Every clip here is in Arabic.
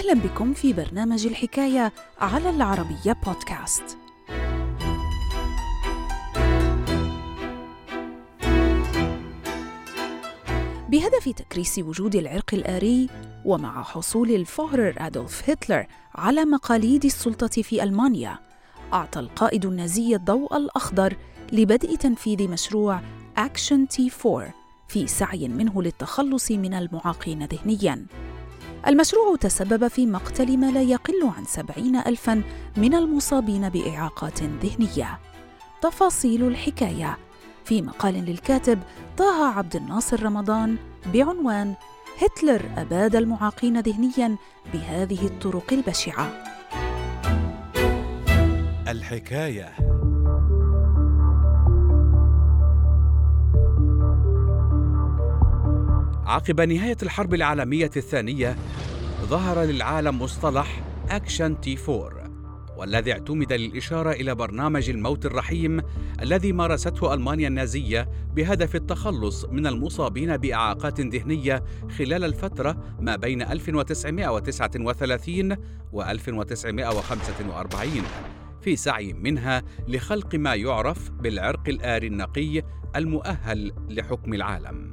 أهلا بكم في برنامج الحكاية على العربية بودكاست. بهدف تكريس وجود العرق الآري ومع حصول الفهرر أدولف هتلر على مقاليد السلطة في ألمانيا أعطى القائد النازي الضوء الأخضر لبدء تنفيذ مشروع أكشن تي 4 في سعي منه للتخلص من المعاقين ذهنياً المشروع تسبب في مقتل ما لا يقل عن سبعين ألفاً من المصابين بإعاقات ذهنية. تفاصيل الحكاية. في مقال للكاتب طه عبد الناصر رمضان بعنوان هتلر أباد المعاقين ذهنياً بهذه الطرق البشعة. الحكاية. عقب نهاية الحرب العالمية الثانية ظهر للعالم مصطلح أكشن تي 4 والذي اعتمد للإشارة إلى برنامج الموت الرحيم الذي مارسته ألمانيا النازية بهدف التخلص من المصابين بإعاقات ذهنية خلال الفترة ما بين 1939 و 1945 في سعي منها لخلق ما يعرف بالعرق الآري النقي المؤهل لحكم العالم.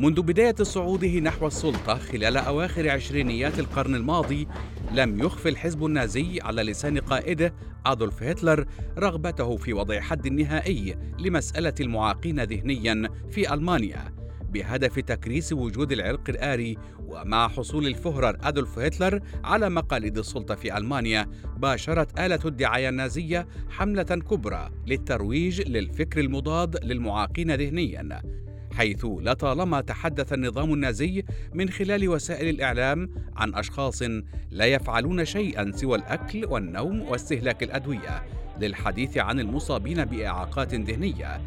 منذ بداية صعوده نحو السلطة خلال أواخر عشرينيات القرن الماضي لم يخف الحزب النازي على لسان قائده أدولف هتلر رغبته في وضع حد نهائي لمسألة المعاقين ذهنيا في ألمانيا بهدف تكريس وجود العرق الآري ومع حصول الفهرر أدولف هتلر على مقاليد السلطة في ألمانيا باشرت آلة الدعاية النازية حملة كبرى للترويج للفكر المضاد للمعاقين ذهنيا. حيث لطالما تحدث النظام النازي من خلال وسائل الإعلام عن أشخاص لا يفعلون شيئا سوى الأكل والنوم واستهلاك الأدوية للحديث عن المصابين بإعاقات ذهنية.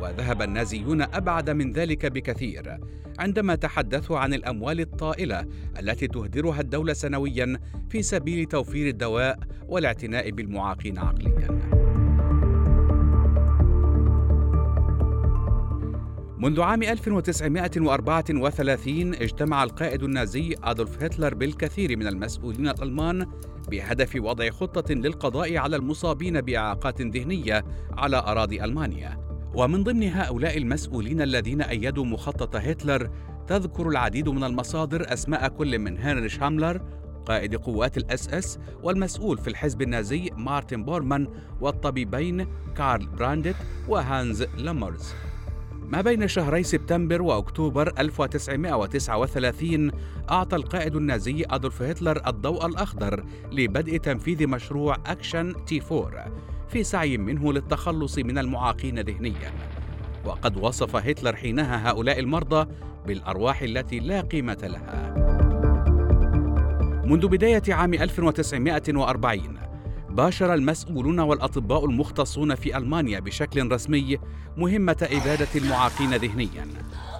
وذهب النازيون أبعد من ذلك بكثير عندما تحدثوا عن الأموال الطائلة التي تهدرها الدولة سنويا في سبيل توفير الدواء والاعتناء بالمعاقين عقليا. منذ عام 1934 اجتمع القائد النازي أدولف هتلر بالكثير من المسؤولين الألمان بهدف وضع خطة للقضاء على المصابين بإعاقات ذهنية على أراضي ألمانيا. ومن ضمن هؤلاء المسؤولين الذين أيدوا مخطط هتلر تذكر العديد من المصادر أسماء كل من هنريش هاملر قائد قوات الاس إس والمسؤول في الحزب النازي مارتن بورمان والطبيبين كارل براندت وهانز لامرز. ما بين شهري سبتمبر وأكتوبر 1939 أعطى القائد النازي أدولف هتلر الضوء الأخضر لبدء تنفيذ مشروع أكشن تي 4 في سعي منه للتخلص من المعاقين ذهنيا. وقد وصف هتلر حينها هؤلاء المرضى بالأرواح التي لا قيمة لها. منذ بداية عام 1940 باشر المسؤولون والأطباء المختصون في ألمانيا بشكل رسمي مهمة إبادة المعاقين ذهنيا.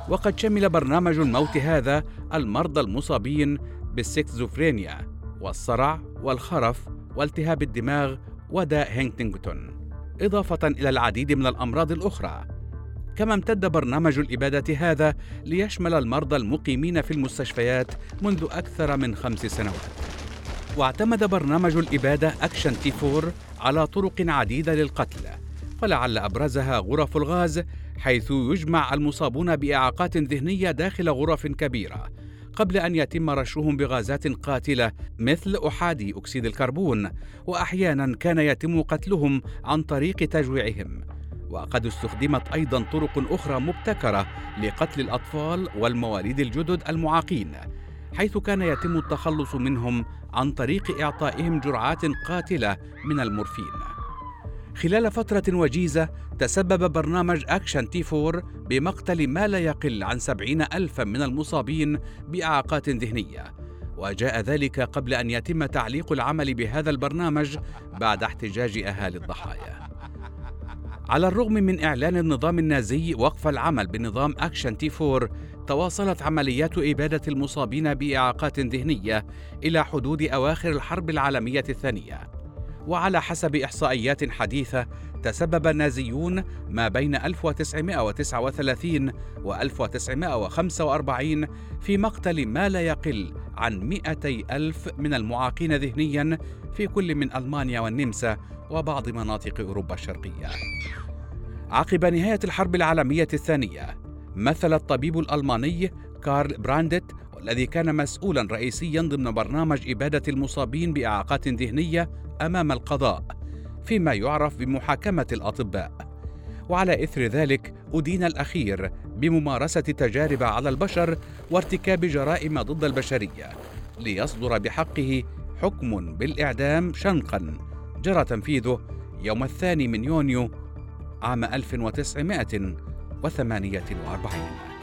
وقد شمل برنامج الموت هذا المرضى المصابين بالسكزوفرينيا والصرع والخرف والتهاب الدماغ وداء هينتنغتون إضافة إلى العديد من الأمراض الأخرى. كما امتد برنامج الإبادة هذا ليشمل المرضى المقيمين في المستشفيات منذ أكثر من خمس سنوات. واعتمد برنامج الإبادة Action T4 على طرق عديدة للقتل ولعل أبرزها غرف الغاز حيث يجمع المصابون بإعاقات ذهنية داخل غرف كبيرة قبل أن يتم رشهم بغازات قاتلة مثل أحادي أكسيد الكربون وأحيانا كان يتم قتلهم عن طريق تجويعهم. وقد استخدمت أيضا طرق أخرى مبتكرة لقتل الأطفال والمواليد الجدد المعاقين. حيث كان يتم التخلص منهم عن طريق إعطائهم جرعات قاتلة من المورفين. خلال فترة وجيزة تسبب برنامج Action T4 بمقتل ما لا يقل عن سبعين ألفا من المصابين بإعاقات ذهنية وجاء ذلك قبل أن يتم تعليق العمل بهذا البرنامج بعد احتجاج أهالي الضحايا على الرغم من إعلان النظام النازي وقف العمل بنظام Action T4 تواصلت عمليات إبادة المصابين بإعاقات ذهنية إلى حدود أواخر الحرب العالمية الثانية. وعلى حسب إحصائيات حديثة تسبب النازيون ما بين 1939 و 1945 في مقتل ما لا يقل عن 200 ألف من المعاقين ذهنيا في كل من ألمانيا والنمسا وبعض مناطق أوروبا الشرقية. عقب نهاية الحرب العالمية الثانية مثل الطبيب الألماني كارل براندت والذي كان مسؤولا رئيسيا ضمن برنامج إبادة المصابين بإعاقات ذهنية أمام القضاء فيما يعرف بمحاكمة الأطباء. وعلى إثر ذلك أدين الأخير بممارسة تجارب على البشر وارتكاب جرائم ضد البشرية ليصدر بحقه حكم بالإعدام شنقا جرى تنفيذه يوم الثاني من يونيو عام 1948